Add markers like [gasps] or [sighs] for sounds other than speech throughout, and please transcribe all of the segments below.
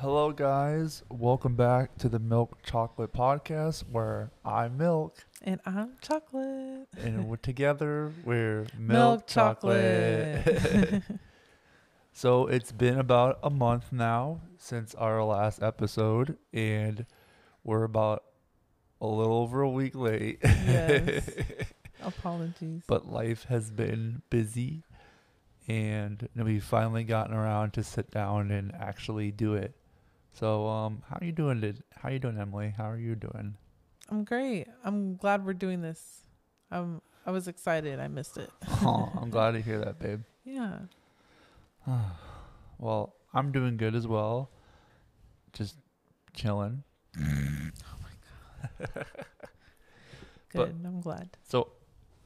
Hello, guys. Welcome back to the Milk Chocolate Podcast, where I'm Milk, And I'm chocolate. and we're [laughs] together we're Milk, Milk Chocolate. chocolate. [laughs] [laughs] so it's been about a month now since our last episode, and we're about a little over a week late. Yes. Apologies. but life has been busy, and we've finally gotten around to sit down and actually do it. So, um, how are you doing? Did how you doing, Emily? How are you doing? I'm great. I'm glad we're doing this. Um, I was excited. I missed it. [laughs] oh, I'm glad to hear that, babe. [laughs] Yeah. [sighs] well, I'm doing good as well. Just chilling. Oh my god. [laughs] good. But- I'm glad. So,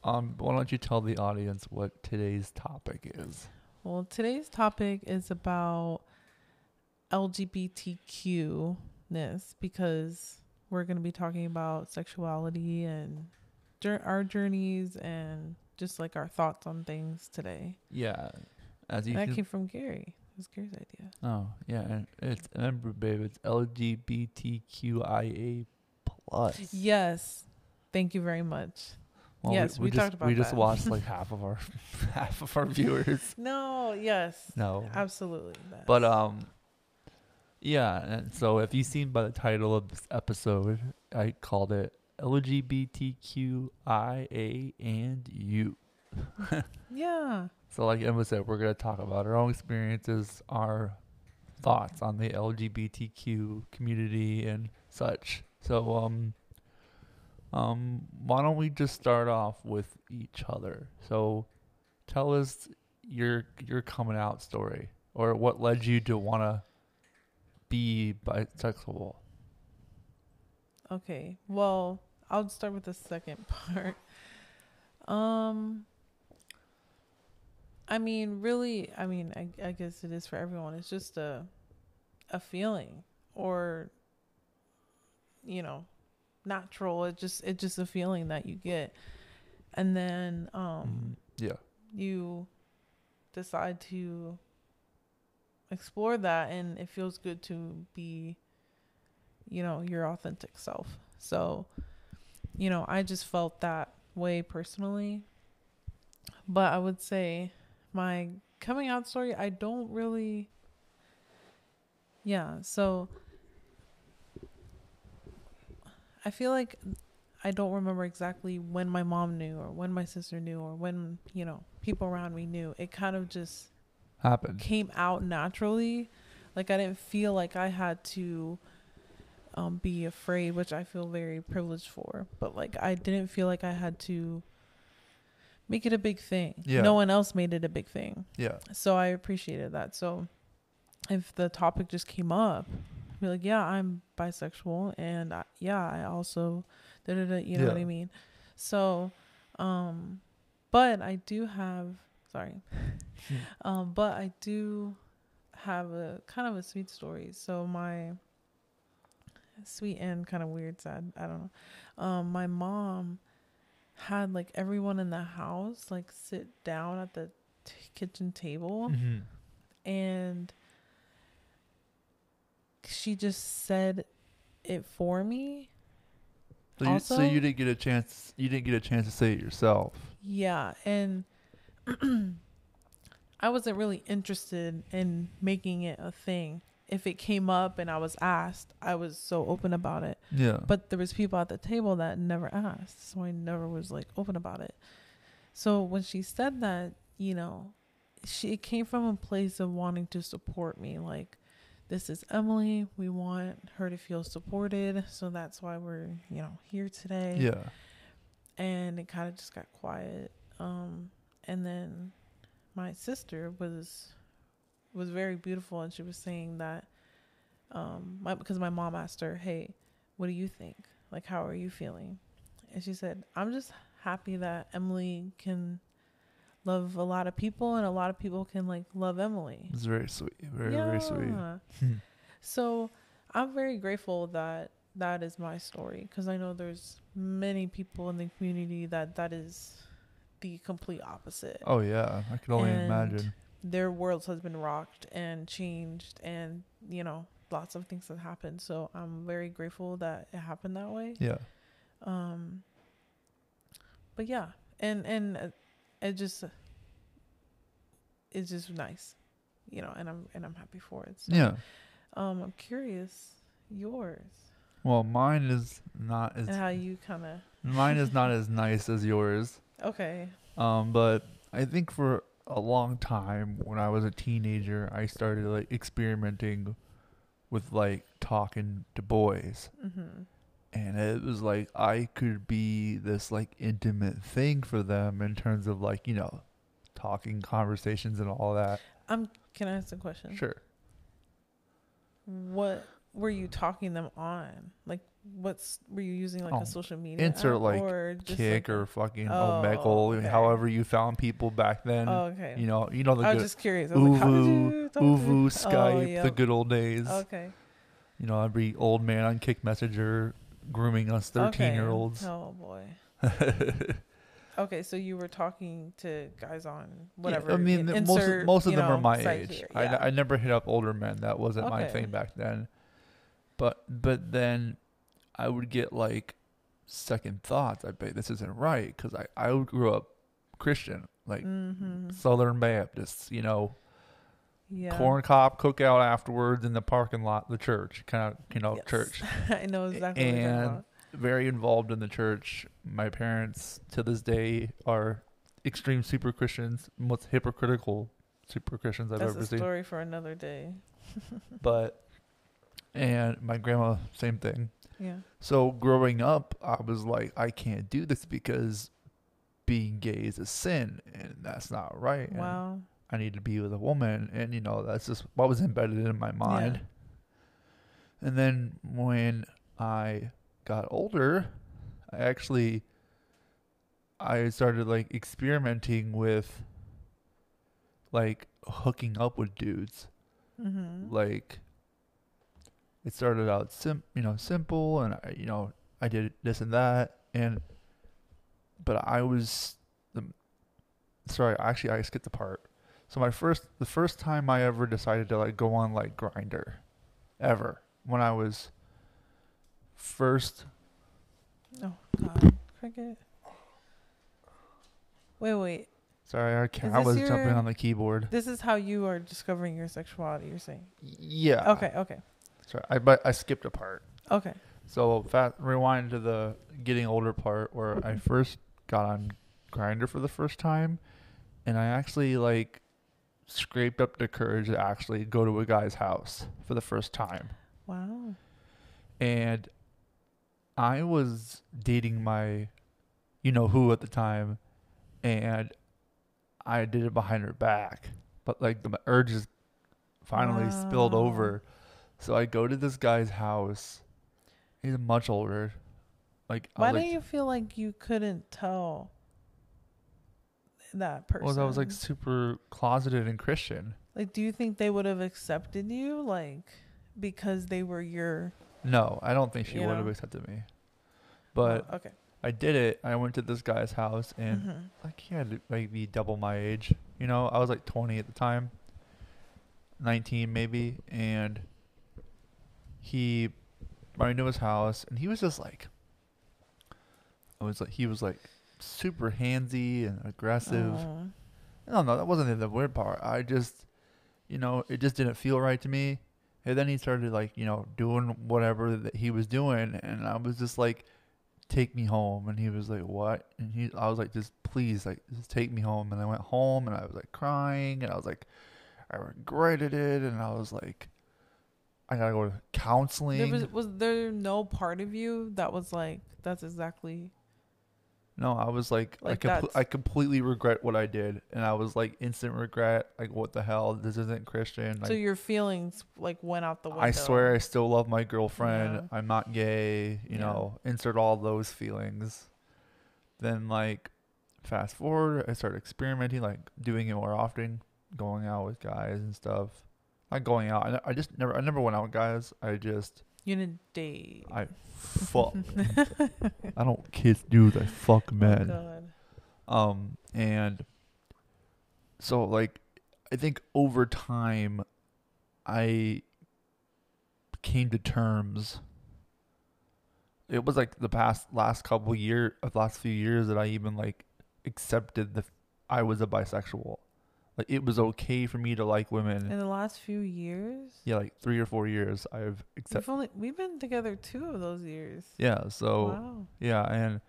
um, why don't you tell the audience what today's topic is? Well, today's topic is about LGBTQ ness because we're going to be talking about sexuality and our journeys and just like our thoughts on things today. Yeah, as you And that came from Gary. It was Gary's idea. oh, yeah, and it's remember, babe. It's LGBTQIA plus. Yes. Thank you very much. Yes, we just, talked about We just that. watched [laughs] like half of our [laughs] half of our viewers. No, yes. No, Absolutely. But um, yeah. And so if you've seen by the title of this episode, I called it LGBTQIA and you. [laughs] yeah. So like Emma said, we're gonna talk about our own experiences, our thoughts on the LGBTQ community and such. So um, um, why don't we just start off with each other? So tell us your your coming out story or what led you to want to be bisexual. Okay. Well, I'll start with the second [laughs] part. Um I mean, really, I mean, I, I guess it is for everyone. It's just a a feeling or you know, natural. It just it's just a feeling that you get. And then um Mhm. Yeah. you decide to explore that and it feels good to be you know your authentic self. So you know i just felt that way personally. But i would say my coming out story i don't really yeah so i feel like i don't remember exactly when my mom knew or when my sister knew or when you know people around me knew. It kind of just Happened. came out naturally. Like I didn't feel like I had to um, be afraid, which I feel very privileged for. But like I didn't feel like I had to make it a big thing. Yeah. No one else made it a big thing. Yeah. So I appreciated that. So if the topic just came up, I'd be like, yeah, I'm bisexual, and I, yeah, I also, da da da. You know what I mean? So, um, but I do have sorry, um, but I do have a kind of a sweet story. So my sweet and kind of weird, sad. I don't know. Um, my mom had like everyone in the house like sit down at the t- kitchen table hmm and she just said it for me. So, you, so you didn't get a chance. You didn't get a chance to say it yourself. Yeah, and [clears throat] I wasn't really interested in making it a thing. If it came up and I was asked, I was so open about it. Yeah. But there was people at the table that never asked, so I never was like open about it. So when she said that, you know, she it came from a place of wanting to support me like this is Emily, we want her to feel supported, so that's why we're, you know, here today yeah. and it kind of just got quiet um and then my sister was was very beautiful and she was saying that um my because my mom asked her hey what do you think like how are you feeling and she said i'm just happy that emily can love a lot of people and a lot of people can like love emily It's very sweet. Very very sweet. [laughs] So I'm very grateful that that is my story because I know there's many people in the community that that is the complete opposite. Oh yeah, I can only And imagine. Their worlds has been rocked and changed, and you know lots of things have happened. So I'm very grateful that it happened that way. Yeah. Um, but yeah, and and uh, it just it's just nice, you know, and I'm and I'm happy for it. So, Yeah. Um, I'm curious yours Well, mine is not as and how you kind of mine is not as nice as yours. Okay. Um, but I think for a long time when I was a teenager, I started like experimenting with like talking to boys. Mm-hmm. And it was like I could be this like intimate thing for them in terms of like, you know, talking conversations and all that. Um, can I ask a question? Sure. What were you talking them on? Like, what's were you using like Oh, a social media insert, like, or Kik like or fucking Oh, Omegle, okay. however you found people back then. Oh, okay. You know, you know the I was good just curious. I was like, ooVoo, you ooVoo. Oh, Skype, Oh, the good old days. Okay. You know, every old man on Kik Messenger grooming us thirteen-year-olds. Oh boy. [laughs] Okay, so you were talking to guys on whatever. I mean, most of, most of them are my age. here. I, Yeah. I never hit up older men. That wasn't my thing back then. But but then I would get like second thoughts. I bet this isn't right because I I grew up Christian, like mm-hmm. Southern Baptists. You know, Yeah. corn cob cookout afterwards in the parking lot, the church, kind of you know Yes. church. [laughs] I know exactly what you're talking And very involved in the church. My parents to this day are extreme super Christians, most hypocritical super Christians I've That's ever a seen. story for another day. [laughs] But and my grandma, same thing. Yeah. So growing up, I was like, I can't do this because being gay is a sin, and that's not right. and Wow. I need to be with a woman, and you know that's just what was embedded in my mind. Yeah. And then when I got older, I actually I started like experimenting with like hooking up with dudes. Mm-hmm. Like it started out sim you know simple and I you know I did this and that and but I was the sorry actually I skipped the part. So my first the first time I ever decided to like go on like Grindr ever when I was first Oh God, cricket. Wait, wait. sorry I can't I was jumping on the keyboard. This is how you are discovering your sexuality. You're saying. Yeah. Okay. Okay. Sorry. I but I skipped a part. Okay. So fast rewind to the getting older part where I mm-hmm. first got on Grindr for the first time, and I actually like scraped up the courage to actually go to a guy's house for the first time, Wow. and I was dating my, you know who at the time, and I did it behind her back, but like the urges finally spilled over, so I go to this guy's house. He's much older. Like I Why was do like, you feel like you couldn't tell that person? well, I was like super closeted and Christian. Like, do you think they would have accepted you, like, because they were your? No, I don't think she would have accepted me. But Oh, okay. I did it. I went to this guy's house and Mhm. like he had like be double my age. You know, I was like 20 at the time, 19 maybe, and he brought me to his house, and he was just like, I was like, he was like super handsy and aggressive. No, no, that wasn't the weird part. I just, you know, it just didn't feel right to me. And then he started like, you know, doing whatever that he was doing, and I was just like, "Take me home." And he was like, "What?" And he, I was like, "Just please, like, just take me home." And I went home, and I was like crying, and I was like, I regretted it, and I was like, I gotta go to counseling. There was was there no part of you that was like that's exactly No, I was like, Like I, that's- I completely regret what I did, and I was like instant regret. Like, what the hell? This isn't Christian. Like, so your feelings like went out the window. I swear I still love my girlfriend. Yeah. I'm not gay. You Yeah. know, insert all those feelings. Then like, fast forward, I started experimenting, like doing it more often, going out with guys and stuff. Not going out. I, I just never. I never went out guys. I just. You didn't date. I [laughs] fuck. I don't kiss dudes. I fuck Oh, men. God. Um, and so like, I think over time, I came to terms. It was like the past last couple year, of last few years that I even like accepted the I was a bisexual. Like it was okay for me to like women. In the last few years, yeah, like three or four years, I've we've accepted. only we've been together two of those years. Yeah, so wow. yeah, and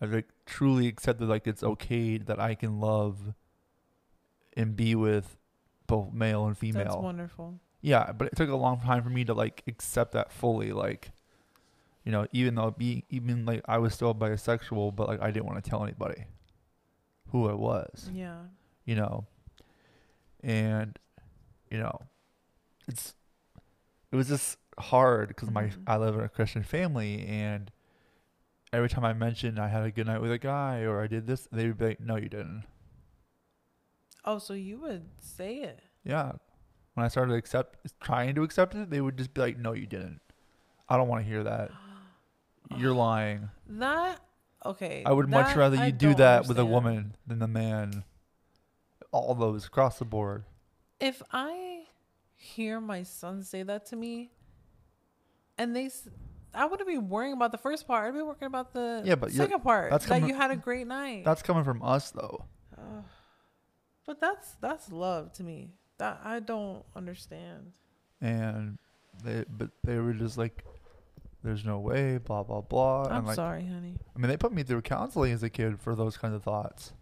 I've like truly accepted like it's okay that I can love and be with both male and female. That's wonderful. Yeah, but it took a long time for me to like accept that fully. Like, you know, even though being even like I was still bisexual, but like I didn't want to tell anybody who I was. Yeah. You know, and you know, it's it was just hard because my Mhm. I live in a Christian family, and every time I mentioned I had a good night with a guy or I did this, they would be like, "No, you didn't." Oh, so you would say it? Yeah. When I started accept, trying to accept it, they would just be like, "No, you didn't." I don't want to hear that. [gasps] You're lying. That okay. I would much rather I you do that with a woman than the man. All those across the board. If I hear my son say that to me, and they, s- I wouldn't be worrying about the first part. I'd be worrying about the Yeah, but second part. that's that you had a great night. That's coming from us, though. Ugh. but that's that's love to me. That I don't understand. And they, but they were just like, "There's no way," blah blah blah. I'm like, sorry, honey. I mean, they put me through counseling as a kid for those kinds of thoughts.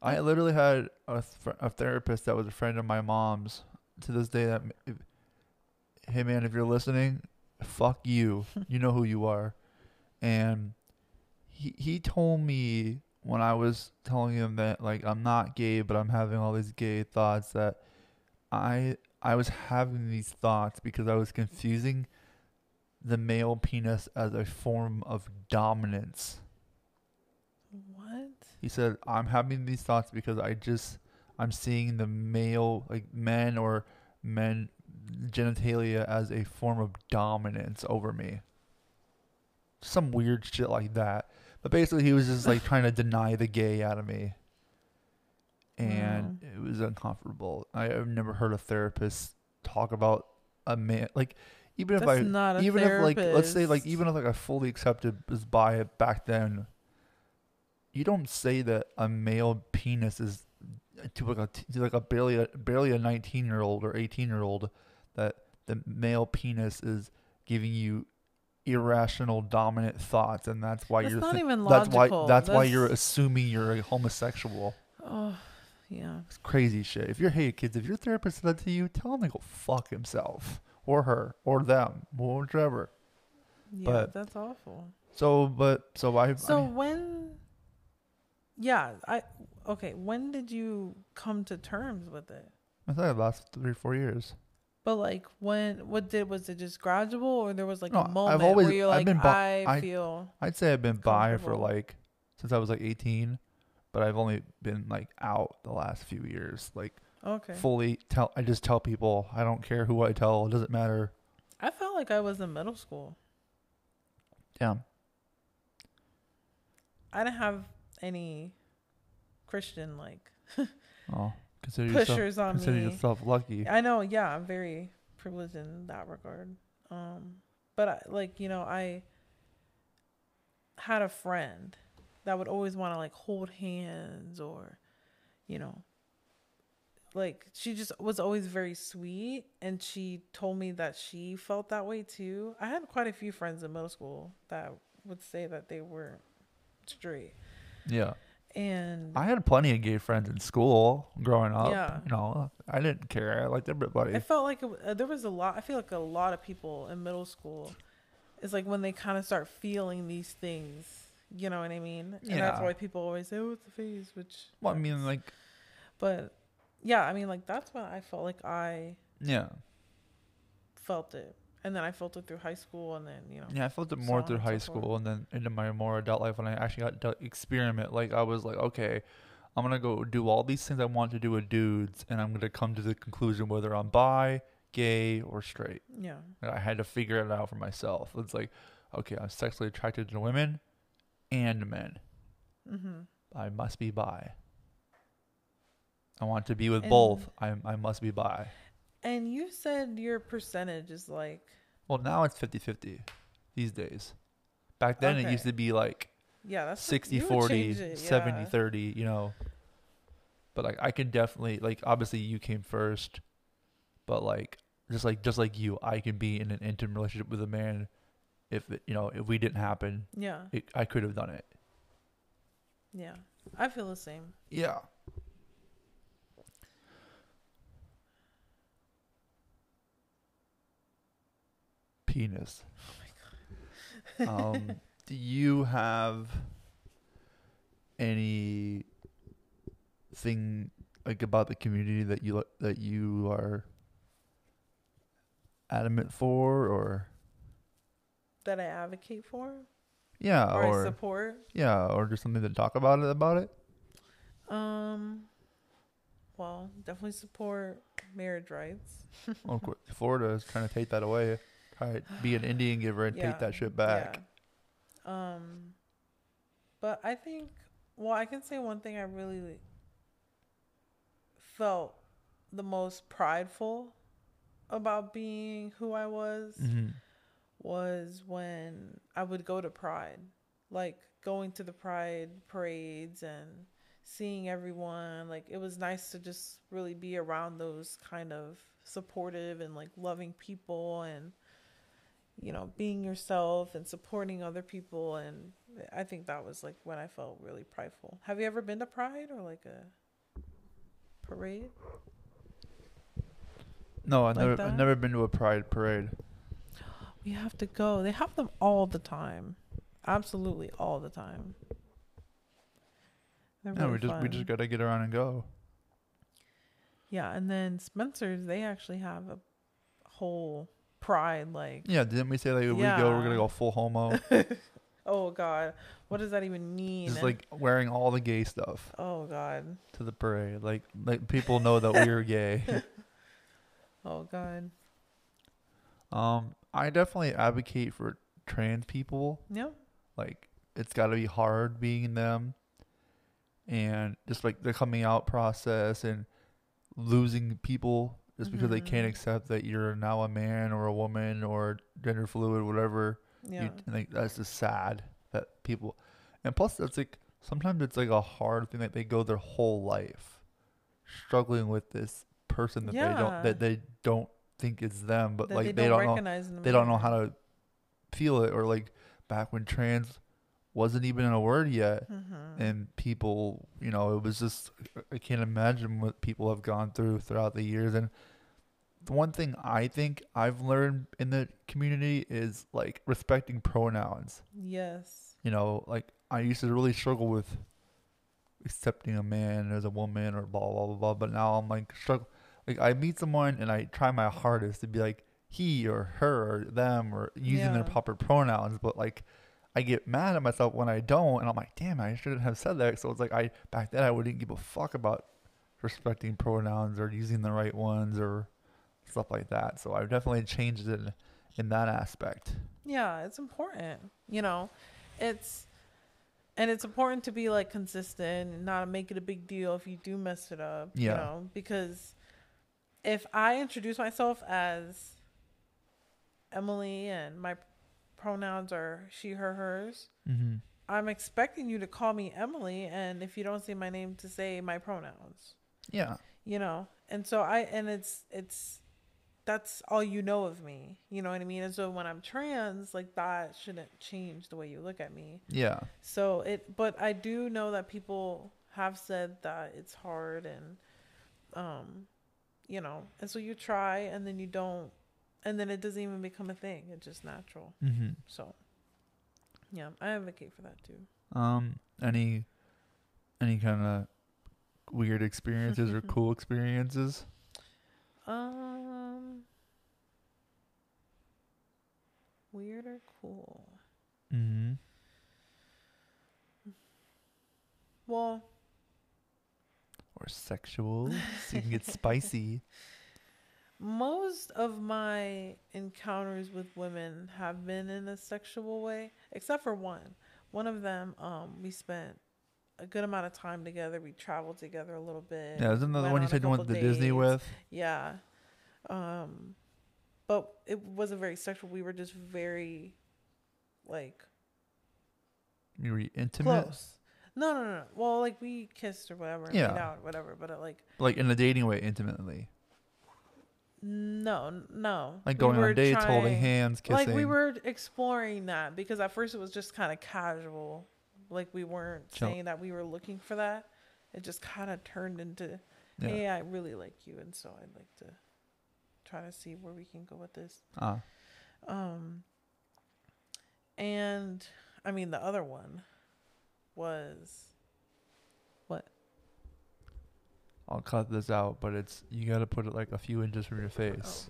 I literally had a, th- a therapist that was a friend of my mom's. To this day, that if, hey man, if you're listening, fuck you. [laughs] you know who you are. And he he told me when I was telling him that like I'm not gay, but I'm having all these gay thoughts that I I was having these thoughts because I was confusing the male penis as a form of dominance. He said, I'm having these thoughts because I just, I'm seeing the male, like men or men genitalia as a form of dominance over me. Some weird shit like that. But basically, he was just like trying to deny the gay out of me. And hmm. it was uncomfortable. I, I've never heard a therapist talk about a man. Like, even if That's I, not even if like let's say like therapist. even if like I fully accepted was by it back then, you don't say that a male penis is to like a to like a barely a, barely a nineteen year old or eighteen year old that the male penis is giving you irrational dominant thoughts and that's why That's you're not thi- even that's why logical. that's why you're assuming you're a homosexual. Oh, yeah. It's crazy shit. If you're hey kids, if your therapist said that to you, tell him to go fuck himself or her or them, whichever. Yeah, But- that's awful. So, but so I. So I when Yeah, I okay, when did you come to terms with it? I thought it last three four years. But like when what did was it just gradual or there was like No, a I've moment always- where you're I've like been bi- I, I- feel I'd say I've been bi for like since I was like 18, but I've only been like out the last few years. Like okay. fully tell. I just tell people. I don't care who I tell. It doesn't matter. I felt like I was in middle school. Yeah. I didn't have any Christian like [laughs] Oh, consider yourself pushers on consider me. yourself lucky. I know, yeah, I'm very privileged in that regard. Um, but I, like you know, I had a friend that would always want to like hold hands or, you know, like she just was always very sweet, and she told me that she felt that way too. I had quite a few friends in middle school that would say that they were straight, Yeah. and I had plenty of gay friends in school growing up. Yeah. You know, I didn't care. I liked everybody. I felt like it, uh, there was a lot. I feel like a lot of people in middle school is like when they kind of start feeling these things. You know what I mean? And that's why people always say, "Oh, it's a phase," which. well, I mean, like, But yeah, I mean, like that's when I felt like I yeah, felt it, and then I felt it through high school, and then you know. yeah. I felt it so more through high so school, and then into my more adult life when I actually got to experiment. Like, I was like, okay, I'm gonna go do all these things I want to do with dudes, and I'm gonna come to the conclusion whether I'm bi, gay, or straight. Yeah. And I had to figure it out for myself. It's like, okay, I'm sexually attracted to women and men. Mm-hmm. I must be bi. I want to be with And- both. I I must be bi. And you said your percentage is like Well, now it's 50-50 these days. Back then it used to be like yeah, that's 60 you would 40 change it, 70 yeah. 30 you know but like i can definitely like obviously you came first but like just like just like you i can be in an intimate relationship with a man if it, you know if we didn't happen Yeah, it, i could have done it yeah. I feel the same. yeah penis um [laughs] do you have any thing like about the community that you that you are adamant for or? That I advocate for? Yeah or, I or support. yeah or just something to talk about it about it? Um, well, definitely support marriage rights. well, florida is trying to take that away try to be an indian giver and Yeah, take that shit back Yeah. Um, but I think, well, I can say one thing I really felt the most prideful about being who I was hmm was when I would go to Pride, like going to the Pride parades and seeing everyone. Like it was nice to just really be around those kind of supportive and like loving people and you know being yourself and supporting other people and I think that was like when I felt really prideful. Have you ever been to Pride or like a parade? no i've Like never that? i've never been to a pride parade We have to go. They have them all the time. Absolutely all the time. They're no really we just we just gotta get around and go Yeah, and then Spencer's they actually have a whole pride like yeah didn't we say like we go we're gonna go full homo [laughs] oh god. What does that even mean? just like wearing all the gay stuff oh god. to the parade like like people know that we're gay [laughs] Oh god. Um, I definitely advocate for trans people. Yeah. Like, it's got to be hard being them, and just like the coming out process and losing people just because they can't Mhm. accept that you're now a man or a woman or gender fluid, whatever. Yeah. You, and like that's just sad that people, and plus that's like sometimes it's like a hard thing that they go their whole life struggling with this person that they don't that they don't think is them, but that like they they don't don't know them they don't know how to feel it or like back when trans wasn't even in a word yet. Mhm. and people you know it was just i can't imagine what people have gone through throughout the years. And the one thing i think i've learned in the community is like respecting pronouns. Yes. you know like i used to really struggle with accepting a man as a woman or blah blah blah blah. But now i'm like struggle like i meet someone and i try my hardest to be like he or her or them or using their proper pronouns. But like i get mad at myself when i don't and i'm like damn i shouldn't have said that so it's like i back then i wouldn't give a fuck about respecting pronouns or using the right ones or stuff like that so i've definitely changed it in, in that aspect Yeah, it's important. You know, it's and it's important to be like consistent and not make it a big deal if you do mess it up. You Yeah. know, because if I introduce myself as Emily and my pronouns are she, her, hers, mm-hmm. I'm expecting you to call me Emily, and if you don't say my name, to say my pronouns. yeah You know, and so I and it's it's that's all you know of me. You know what I mean? And so when I'm trans, like that shouldn't change the way you look at me. yeah So it, but I do know that people have said that it's hard and, um, you know, and so you try and then you don't, and then it doesn't even become a thing. It's just natural. mm-hmm. So, yeah, I advocate for that too. Um, any any kind of weird experiences or [laughs] cool experiences? Um, weird or cool? Mm-hmm. Well, Or sexual, so you can get spicy. [laughs] most of my encounters with women have been in a sexual way, except for one. One of them, um, we spent a good amount of time together. We traveled together a little bit. Yeah, isn't that the one you said you went to Disney with? Yeah. Um, but it wasn't very sexual. We were just very, like, You were intimate, close. No, no, no, no. Well, like we kissed or whatever, Yeah. out whatever. But uh, like, like in a dating way, intimately, no, no. like going were on dates, holding hands, kissing. Like we were exploring that because at first it was just kind of casual. Like we weren't Chill. saying that we were looking for that. It just kind of turned into, yeah. hey, I really like you, and so I'd like to try to see where we can go with this. Ah, Um, and I mean the other one was what? I'll cut this out, but it's you got to put it like a few inches from your face.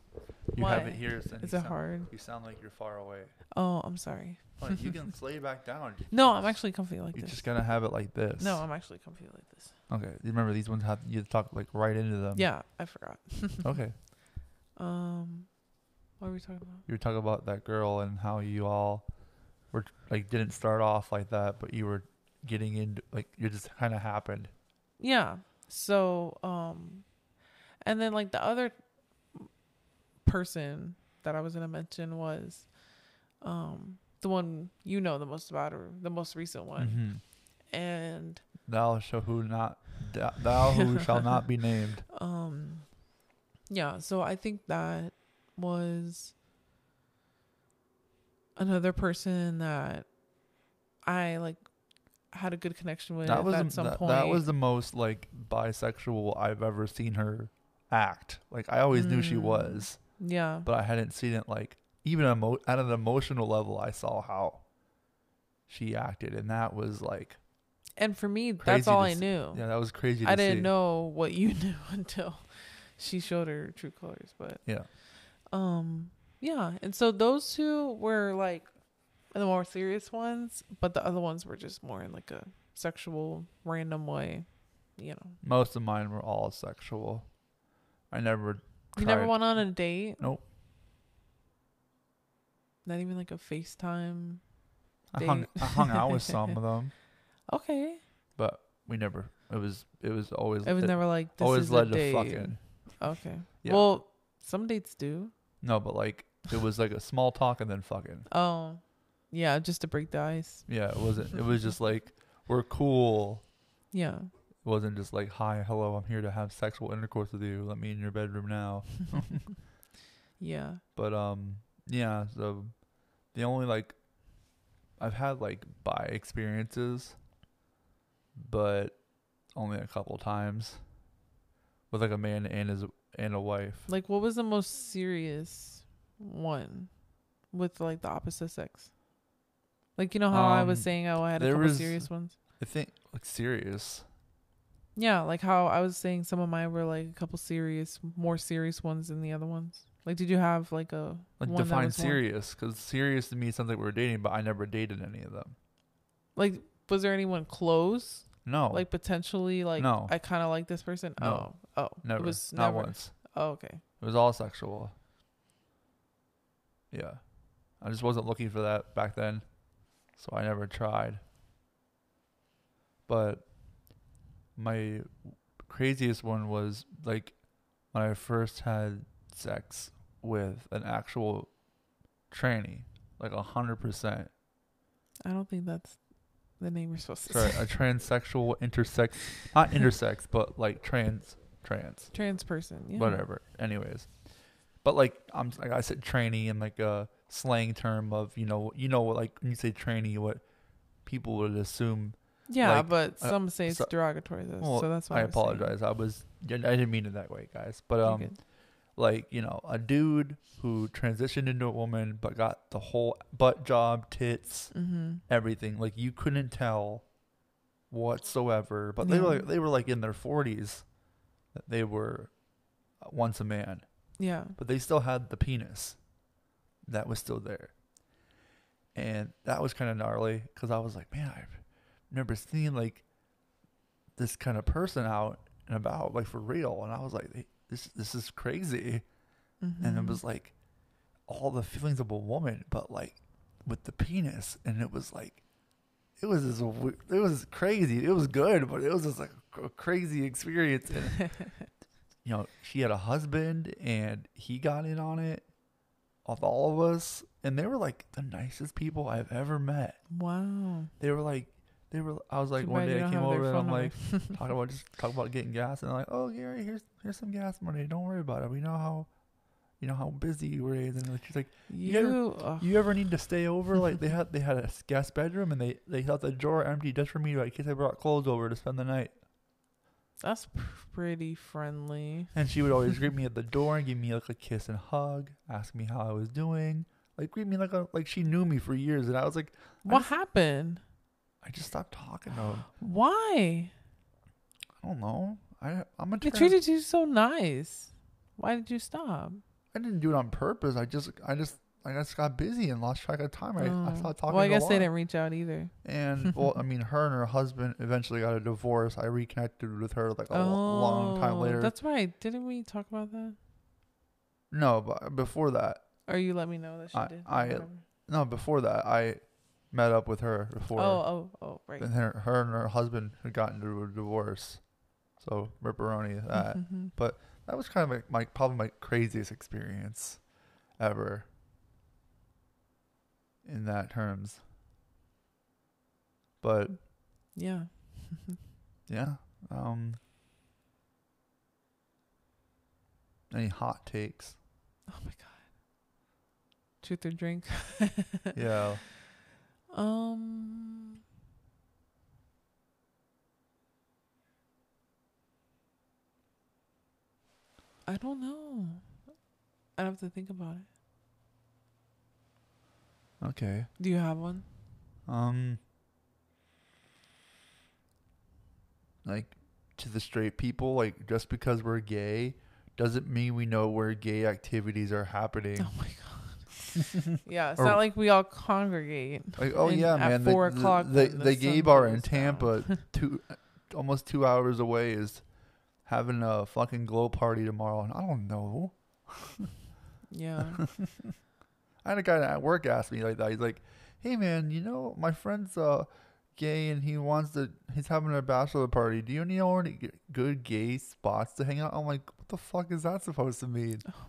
You Why? have it here. So Is you it sound, hard? You sound like you're far away. Oh, I'm sorry. Oh, you can [laughs] lay back down. No, I'm actually comfy like this. You this. just gotta have it like this. No, I'm actually comfy like this. Okay. You remember these ones have you talk like right into them. Yeah, I forgot. [laughs] Okay. Um, what were we talking about? You were talking about that girl and how you all were like didn't start off like that, but you were getting into like it just kind of happened. Yeah. So, um, and then like the other person that I was gonna mention was, um, the one you know the most about, or the most recent one, Mm-hmm. and Thou shall who not thou- thou who [laughs] shall not be named. um, yeah. So I think that was another person that I like had a good connection with That was at some that, point. that was the most like bisexual I've ever seen her act. Like I always knew she Mm. was, yeah. but I hadn't seen it like even emo- at an emotional level. I saw how she acted, and that was like And for me, that's all I see. knew. yeah, that was crazy. To I didn't see. know what you [laughs] knew until she showed her true colors. But Yeah, um, yeah. And so those two were like the more serious ones, but the other ones were just more in like a sexual, random way. You know, most of mine were all sexual. I never. you never went on a date. Nope. Not even like a FaceTime. I hung. I hung out with some of them, [laughs] Okay, but we never. It was. It was always. it was never like this always is led a to fucking. Okay. Yeah. Well, some dates do. No, but like it was like a small talk and then fucking. Oh, yeah, just to break the ice. Yeah, it wasn't. It was [laughs] just like we're cool. Yeah. It wasn't just like hi, hello, I'm here to have sexual intercourse with you. Let me in your bedroom now. [laughs] Yeah. But um, yeah. So the only like I've had like bi experiences, but only a couple times with like a man and his and a wife. Like, what was the most serious one with like the opposite sex? Like, you know how I was Um, saying oh, I had a there couple was- serious ones. I think like serious. Yeah, like how I was saying some of mine were like a couple serious, more serious ones than the other ones. Like, did you have like a Like one that define was more- serious, because serious to me sounds like we were dating, but I never dated any of them. Like, was there anyone close? No, Like potentially, like No. I kind of like this person. No. Oh, oh, never, It was not never. once. Oh, okay. It was all sexual. Yeah. I just wasn't looking for that back then. So I never tried. But my craziest one was like when I first had sex with an actual tranny. Like a hundred percent. I don't think that's the name you're supposed to Sorry, say. a transsexual [laughs] intersex not intersex, but like trans trans. Trans person. Yeah. whatever. Anyways, but like I'm like I said, trainee and like a slang term of you know you know like when you say trainee, what people would assume. Yeah, like, but uh, some say it's so- derogatory though, Well, so that's why I saying. apologize. I was I didn't mean it that way, guys. But um, like you know, a dude who transitioned into a woman but got the whole butt job, tits, Mhm. everything. Like you couldn't tell whatsoever. But they were like they were like in their forties. That they were uh, once a man. Yeah. but they still had the penis that was still there. And that was kind of gnarly because I was like, man, I've never seen like this kind of person out and about, like for real. And I was like, this this is crazy. And it Mhm. was like all the feelings of a woman, but like with the penis. And it was like, it was just, it was crazy. It was good, but it was just like a crazy experience. And [laughs] you know, she had a husband and he got in on it of all of us. And they were like the nicest people I've ever met. Wow. They were like, they were, I was like, Too one day I came over and I'm phone like, [laughs] talking about just talk about getting gas. And they're like, oh, Gary, here's, here's some gas money. Don't worry about it. We know how, you know, how busy you were. And she's like, you, ever- ugh, you ever need to stay over? Like they [laughs] had, they had a guest bedroom and they, they left the drawer empty just for me, like, in case I brought clothes over to spend the night. That's pretty friendly. And she would always greet me at the door and give me like a kiss and hug, ask me how I was doing, like greet me like a like she knew me for years. And I was like, I What just- happened? I just stopped talking to him. Why? I don't know. I I'm a They treated you so nice. Why did you stop? I didn't do it on purpose. I just I just I just got busy and lost track of time. I, I Oh. stopped talking. Well, I guess they didn't reach out either. And [laughs] well, I mean, her and her husband eventually got a divorce. I reconnected with her like a lo- long time Oh, later. That's right. Didn't we talk about that? no, but before that, Or you let me know that she I- did. I- no, before that, I met up with her before. Oh, oh, oh, right. And her, her and her husband had gotten into a divorce. So ripperoni that. Mhm. That was kind of like my probably my craziest experience ever. In that terms. But Yeah. [laughs] yeah. Um any hot takes? Oh my god. Truth or drink? [laughs] yeah. Um. I don't know. I have to think about it. Okay. Do you have one? Um like to the straight people, like just because we're gay doesn't mean we know where gay activities are happening. [laughs] Oh my god. [laughs] yeah, it's Or- not like we all congregate. Like, oh in- yeah, at man! four the, o'clock the, the, the gay bar in. Tampa, [laughs] two almost two hours away, is having a fucking glow party tomorrow, and I don't know. Yeah. I had a guy at work ask me like that. He's like, "Hey man, you know my friend's uh gay and he wants to. He's having a bachelor party. Do you know any good gay spots to hang out?" I'm like, "What the fuck is that supposed to mean?" Oh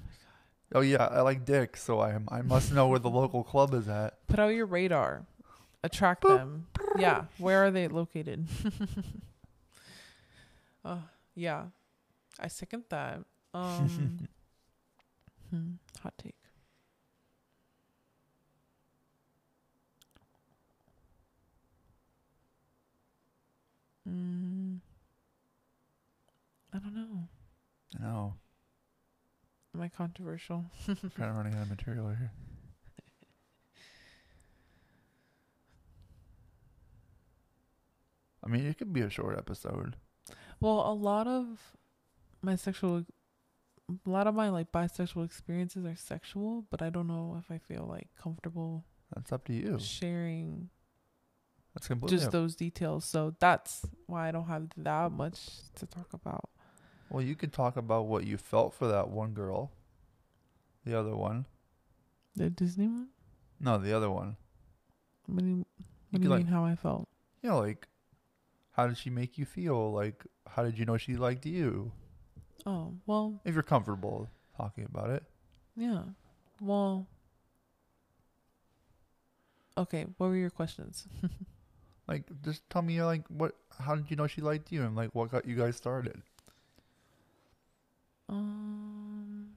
Oh yeah, I like dick, so I I must know where the local club is at. Put out your radar. Attract Boop. them. Yeah. Where are they located? [laughs] uh, yeah. I second that. Um, [laughs] hmm, hot take. Mm, I don't know. No, Am I controversial? [laughs] kind of running out of material here. I mean, it could be a short episode. Well, a lot of my sexual, a lot of my like bisexual experiences are sexual, but I don't know if I feel like comfortable That's up to you. sharing That's completely just those details. So that's why I don't have that much to talk about. Well, you could talk about what you felt for that one girl. The other one. The Disney one? No, the other one. What do you, what do you like, mean how I felt? you know, like, how did she make you feel? Like, how did you know she liked you? Oh, well, If you're comfortable talking about it. yeah. Well, okay. What were your questions? [laughs] Like, just tell me, like, what, how did you know she liked you? And, like, what got you guys started? Um,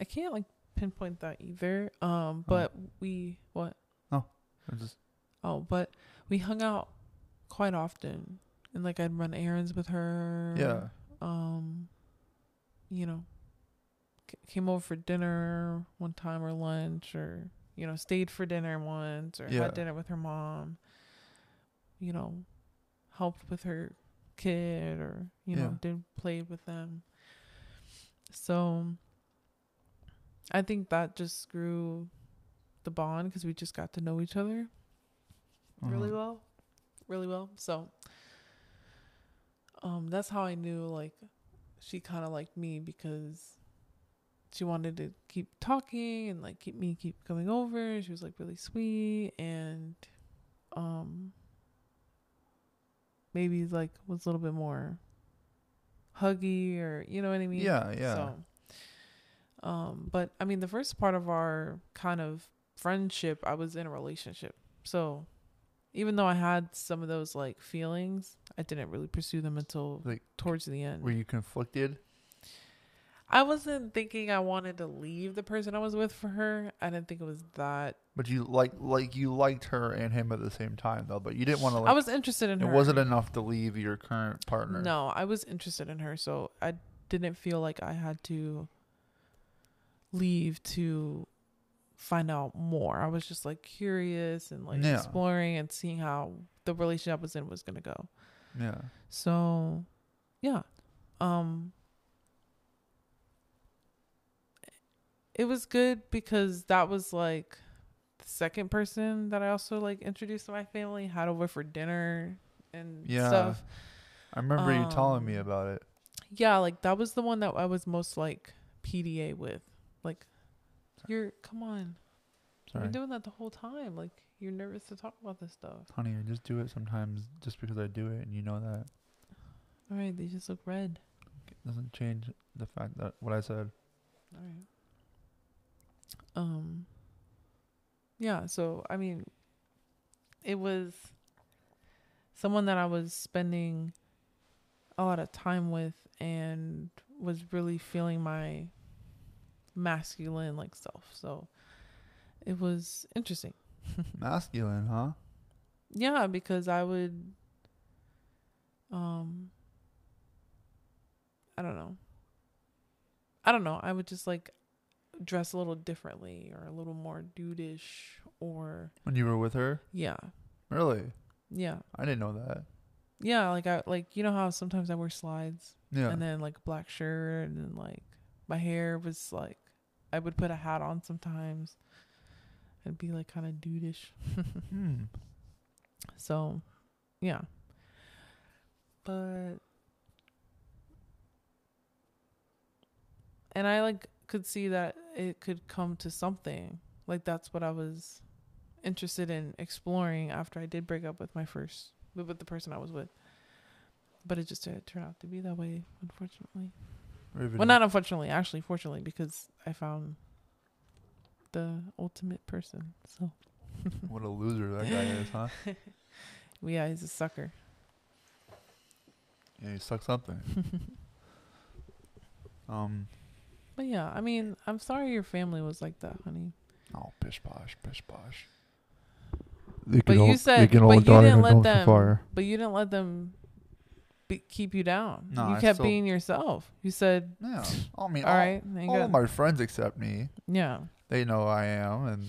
I can't like pinpoint that either. Um, but we what? Or just, Oh, but we hung out quite often, and like I'd run errands with her. yeah. Um, you know, c- came over for dinner one time or lunch, or you know, stayed for dinner once, or Yeah. had dinner with her mom. You know, helped with her kid, or you Yeah. know, did play with them. So, I think that just grew the bond because we just got to know each other really Uh-huh. well really well so um that's how i knew like she kind of liked me because she wanted to keep talking and like keep me keep coming over she was like really sweet and um maybe like was a little bit more huggy or you know what I mean. Yeah, yeah. So, um, but I mean, the first part of our kind of friendship, I was in a relationship, so even though I had some of those like feelings, I didn't really pursue them until Like, towards the end. Were you conflicted? I wasn't thinking I wanted to leave the person I was with for her. I didn't think it was that. But you like like you liked her and him at the same time though. But you didn't want to like. I was interested in it her. It wasn't enough to leave your current partner. No, I was interested in her, so I didn't feel like I had to leave to find out more. I was just like curious and like Yeah. exploring and seeing how the relationship I was in was gonna go. Yeah. So, yeah, um, it was good because that was like the second person that I also like introduced to my family, had over for dinner and Yeah. stuff. I remember you telling me Um, about it. Yeah, like that was the one that I was most like PDA with. Like, you're come on, Sorry. you're doing that the whole time. Like, you're nervous to talk about this stuff. Honey, I just do it sometimes just because I do it and you know that. All right, they just look red. It doesn't change the fact that what I said. All right. Um. Yeah. So I mean, it was someone that I was spending a lot of time with and was really feeling my masculine like self. So it was interesting. [laughs] Masculine, huh? Yeah, because I would um I don't know. I don't know. I would just like dress a little differently or a little more dudeish or When you were with her? yeah. Really? Yeah. I didn't know that. Yeah, like I like you know how sometimes I wear slides Yeah. and then like black shirt and then like my hair was like I would put a hat on sometimes and be like kind of dudeish. [laughs] hmm. So, yeah. But and I like could see that it could come to something. Like that's what I was interested in exploring after I did break up with my first with with the person I was with. But it just didn't turn out to be that way, unfortunately. Riveting. Well, not unfortunately, actually, fortunately, because I found the ultimate person. So, [laughs] what a loser that guy is, huh? [laughs] yeah, he's a sucker. Yeah, you suck something. [laughs] um. But yeah, I mean, I'm sorry your family was like that, honey. Oh, pish posh, pish posh. But you said, but you didn't let them. But you didn't let them be, keep you down. No, you I kept still- being yourself. You said, Yeah. I mean, "All all, right, all go." my friends accept me. yeah, They know I am, and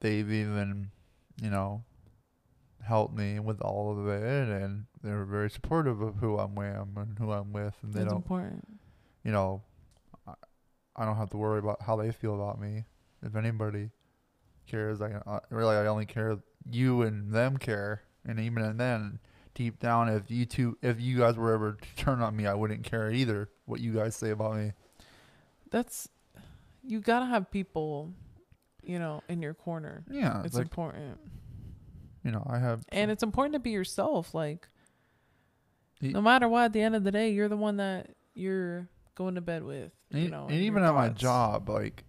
they've even, you know, helped me with all of it, and they're very supportive of who I'm with and who I'm with, and they that's don't, important. you know, I, I don't have to worry about how they feel about me. If anybody cares, I, I really I only care you and them care, and even then, deep down, if you two, if you guys were ever to turn on me, I wouldn't care either what you guys say about me. That's you gotta have people, you know, in your corner. Yeah, It's like important, you know, I have and it's important to be yourself. Like, no matter what, at the end of the day, you're the one that you're going to bed with. And, You know, and even at my job, like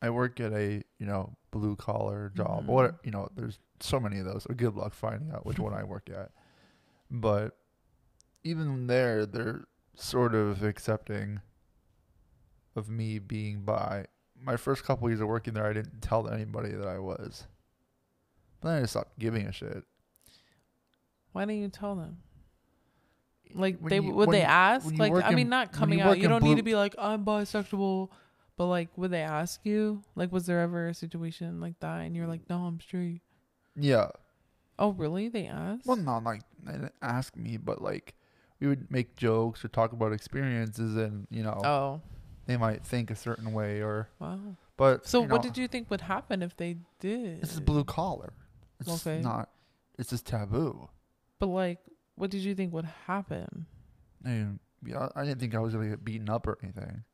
I work at a you know blue collar job. Mhm. What you know, there's so many of those. So good luck finding out which one I work at. But even there, they're sort of accepting of me being bi. My first couple years of working there, I didn't tell anybody that I was. But then I just stopped giving a shit. Why didn't you tell them? Like When they you- would they ask? Like I in- mean, not when you coming out. You don't need blue- to be like I'm bisexual, but like would they ask you? Like was there ever a situation like that and you're like, no, I'm straight. Yeah. Oh really? They asked? Well, not like they didn't ask me, but like we would make jokes or talk about experiences, and you know oh they might think a certain way, or wow. but So you what know, did you think would happen if they did? This is blue collar. It's just Okay. not. It's just taboo. But like, what did you think would happen? And yeah, I didn't think I was gonna get beaten up or anything.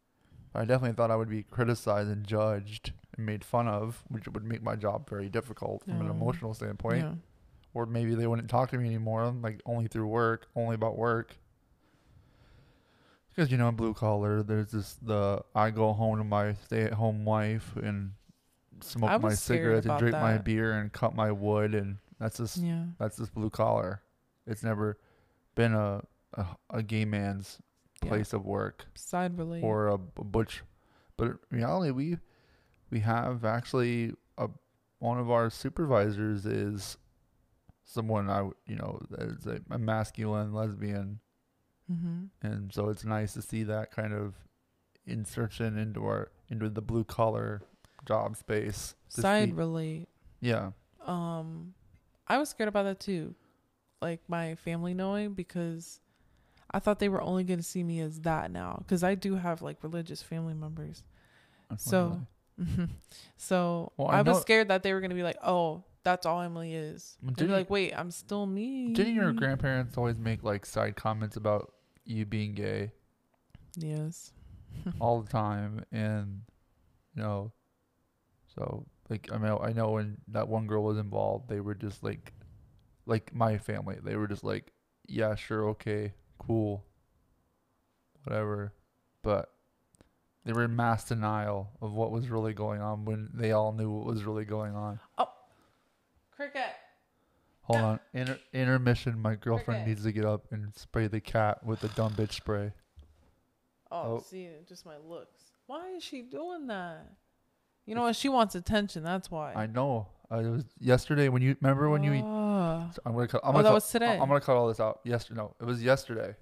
I definitely thought I would be criticized and judged and made fun of, which would make my job very difficult from an Oh. emotional standpoint. Yeah. Or maybe they wouldn't talk to me anymore, like only through work, only about work. Because you know, in blue collar, there's this the I go home to my stay at home wife and smoke my cigarettes and drink my beer and cut my wood and that's just Yeah. that's just blue collar. It's never been a a, a gay man's Yeah. place of work Side related. or a butch. But in reality, we we have actually a one of our supervisors is someone I you know that is a, a masculine lesbian, mm-hmm. and so it's nice to see that kind of insertion into our into the blue collar job space. Side see- relate. yeah, Um, I was scared about that too, like my family knowing because I thought they were only going to see me as that now because I do have like religious family members. So, [laughs] so Well, I I, was scared that they were going to be like, "Oh, that's all Emily is." Be like, "Wait, I'm still me." didn't your grandparents always make like side comments about you being gay? Yes. [laughs] all the time and you know so like i mean i know when that one girl was involved they were just like like my family they were just like yeah sure okay cool whatever but they were in mass denial of what was really going on when they all knew what was really going on Oh, Cricket. hold on Inter- intermission my girlfriend Cricket. needs to get up and spray the cat with the dumb bitch spray Oh, Oh. see, just my looks. Why is she doing that? You know what? She wants attention. That's why. i know uh, it was yesterday when you remember when you Ah. So I'm gonna cut. I'm Oh, gonna that cut, was today. I'm gonna cut all this out. Yesterday, no, it was yesterday.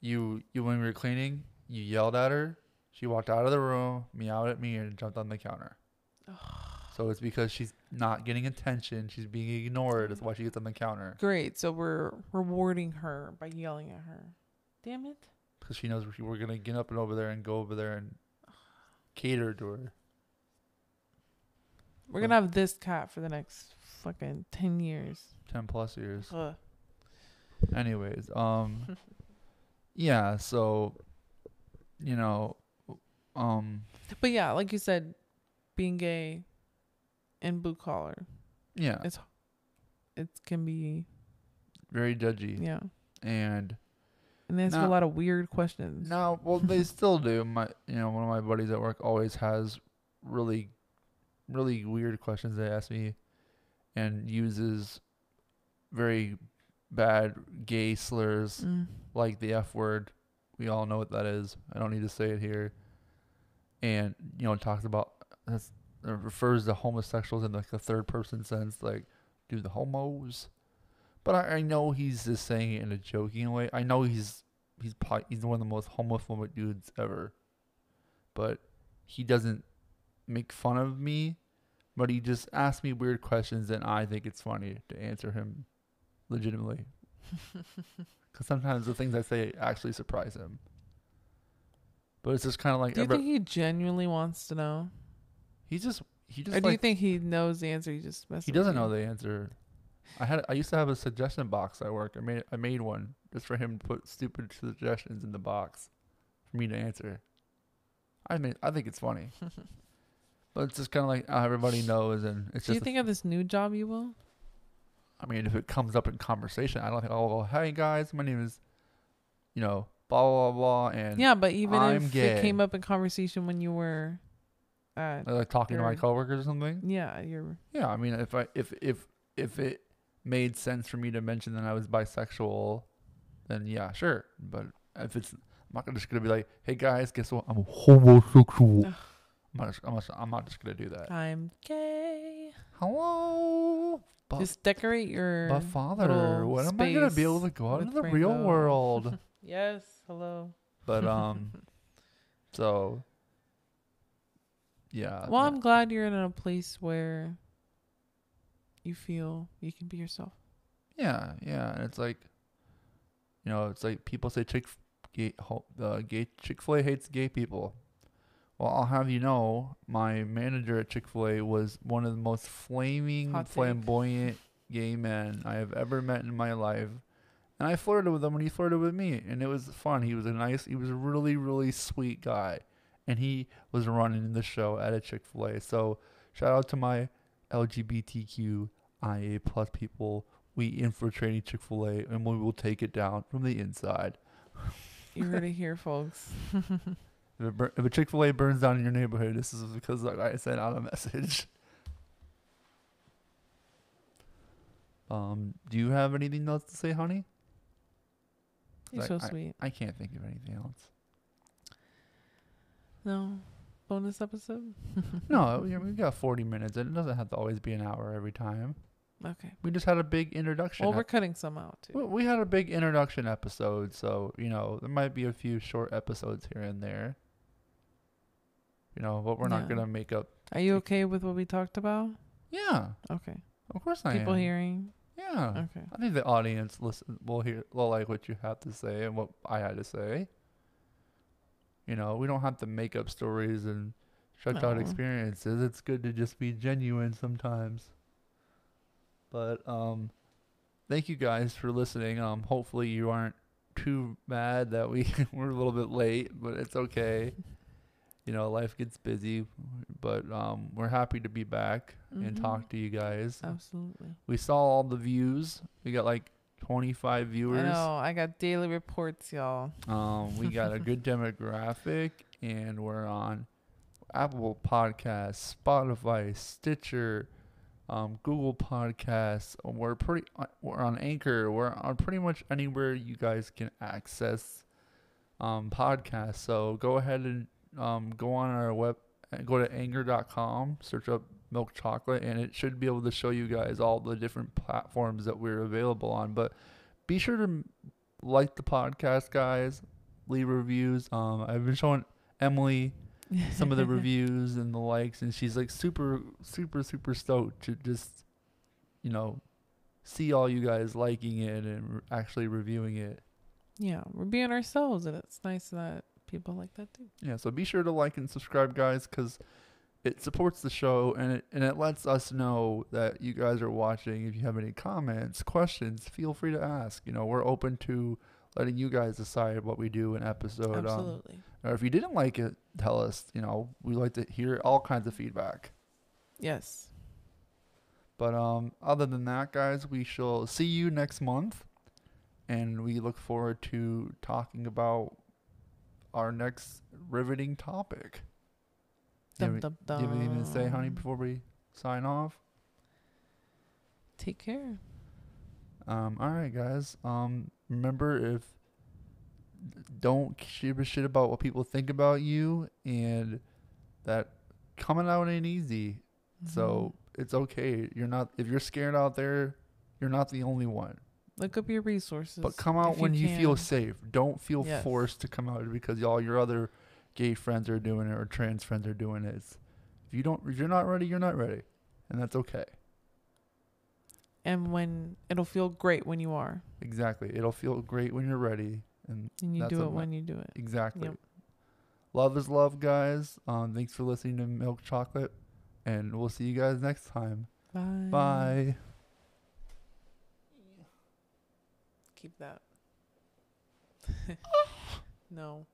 You, you when we were cleaning, you yelled at her. She walked out of the room, meowed at me, and jumped on the counter. so it's because she's not getting attention. She's being ignored. That's why she gets on the counter Great. So we're rewarding her by yelling at her. Damn it. because she knows we're gonna get up and over there and go over there and cater to her. We're gonna have this cat for the next fucking ten years. Ten plus years. Ugh. Anyways, um, [laughs] yeah. So, you know, um, But yeah, like you said, being gay and blue collar, yeah, It's- it can be very judgy. yeah. and And they ask Now- a lot of weird questions. no, well, they still do. My, you know, one of my buddies at work always has really, really weird questions they ask me, and uses very bad gay slurs Mm. like the F word. We all know what that is. I don't need to say it here. And you know, talks about that's it refers to homosexuals in like a third person sense, like do the homos. But I, I know he's just saying it in a joking way. I know he's he's probably, he's one of the most homophobic dudes ever. But he doesn't make fun of me, but he just asks me weird questions, and I think it's funny to answer him legitimately. [laughs] Because sometimes the things I say actually surprise him. But it's just kind of like Do you every- think he genuinely wants to know, he just he just or do you think he knows the answer? He just messes he doesn't know the answer. I had I used to have a suggestion box at work. I made I made one just for him to put stupid suggestions in the box for me to answer. I mean I think it's funny, [laughs] but it's just kind of like how everybody knows, and it's Do you just. think of this new job you will? I mean, if it comes up in conversation, I don't think I'll go, "Hey guys, my name is," you know, blah blah blah, and Yeah, but even I'm if gay. it came up in conversation when you were, uh, like talking to my coworkers or something. yeah, you're Yeah, I mean, if I if if if it made sense for me to mention that I was bisexual, then yeah, sure. But if it's, I'm not gonna just gonna be like, "Hey guys, guess what? I'm homosexual." Ugh. I'm not, just, I'm, not, I'm not just gonna do that. I'm gay. Hello, but, Just decorate your. but father, little when am I gonna be able to go out with into the real world? [laughs] Yes. Hello. but [laughs] um, so yeah. Well, no- I'm glad you're in a place where you feel you can be yourself. Yeah, yeah, and it's like, you know, it's like people say Chick, gay, uh, gay Chick Fil A hates gay people. Well, I'll have you know, my manager at Chick Fil A was one of the most flaming, Hot flamboyant gay men I have ever met in my life, and I flirted with him when he flirted with me, and it was fun. He was a nice, he was a really, really sweet guy, and he was running the show at a Chick Fil A. So shout out to my LGBTQIA plus people we infiltrating Chick Fil A, and we will take it down from the inside. You heard it [laughs] here, folks. [laughs] If, it bur- if a Chick Fil A burns down in your neighborhood, this is because I sent out a message. [laughs] Um, do you have anything else to say, honey? You're so sweet. I can't think of anything else. No. Bonus episode? [laughs] No, we we got 40 minutes. and It doesn't have to always be an hour every time. Okay. We just had a big introduction. Well, we're cutting some out too. we, we had a big introduction episode, so you know there might be a few short episodes here and there. You know, but we're not gonna make up. Are you okay with what we talked about? Yeah, Okay. of course I People am. hearing. Yeah, Okay. I think the audience listen will hear will like what you have to say and what I had to say. You know, we don't have to make up stories and check out No. experiences. It's good to just be genuine sometimes. But um thank you guys for listening. Um hopefully you aren't too mad that we [laughs] we're a little bit late, but it's okay. [laughs] You know, life gets busy, but um we're happy to be back and Mhm. talk to you guys. Absolutely. We saw all the views. We got like 25 viewers. I know. I got daily reports, y'all. Um, we got a good [laughs] demographic, and we're on Apple Podcasts, Spotify, Stitcher, um, Google Podcasts. We're pretty. uh, We're on Anchor. We're on pretty much anywhere you guys can access um, podcasts. So go ahead and um, go on our web. Go to Anchor.com. Search up milk chocolate, and it should be able to show you guys all the different platforms that we're available on. But be sure to like the podcast, guys. Leave reviews. Um, I've been showing Emily some of the [laughs] reviews and the likes, and she's like super, super, super stoked to just, you know, see all you guys liking it and actually reviewing it. Yeah, we're being ourselves, and it's nice that people like that too. Yeah, so be sure to like and subscribe, guys, because it supports the show and it and it lets us know that you guys are watching. If you have any comments, questions, feel free to ask. You know, we're open to letting you guys decide what we do in episode. Um, Absolutely. or if you didn't like it, tell us. You know, we like to hear all kinds of feedback. yes. But um, other than that, guys, we shall see you next month, and we look forward to talking about our next riveting topic. Do you Dum, dum, Do you have anything to say, honey, before we sign off? Take care. Um, all right, guys. Um, remember if don't give a shit about what people think about you, and that coming out ain't easy. So Mm-hmm. it's okay. You're not if you're scared out there, you're not the only one. Look up your resources. But come out when you, feel safe. Don't feel Yes. forced to come out because all your other gay friends are doing it or trans friends are doing it. It's, if you don't, if you're not ready, you're not ready, and that's okay. And when it'll feel great when you are, Exactly. It'll feel great when you're ready, and and you That's do it when you do it. exactly. Yep. Love is love, guys. Um, thanks for listening to Milk Chocolate, and we'll see you guys next time. Bye. Bye. keep that. [laughs] [laughs] no.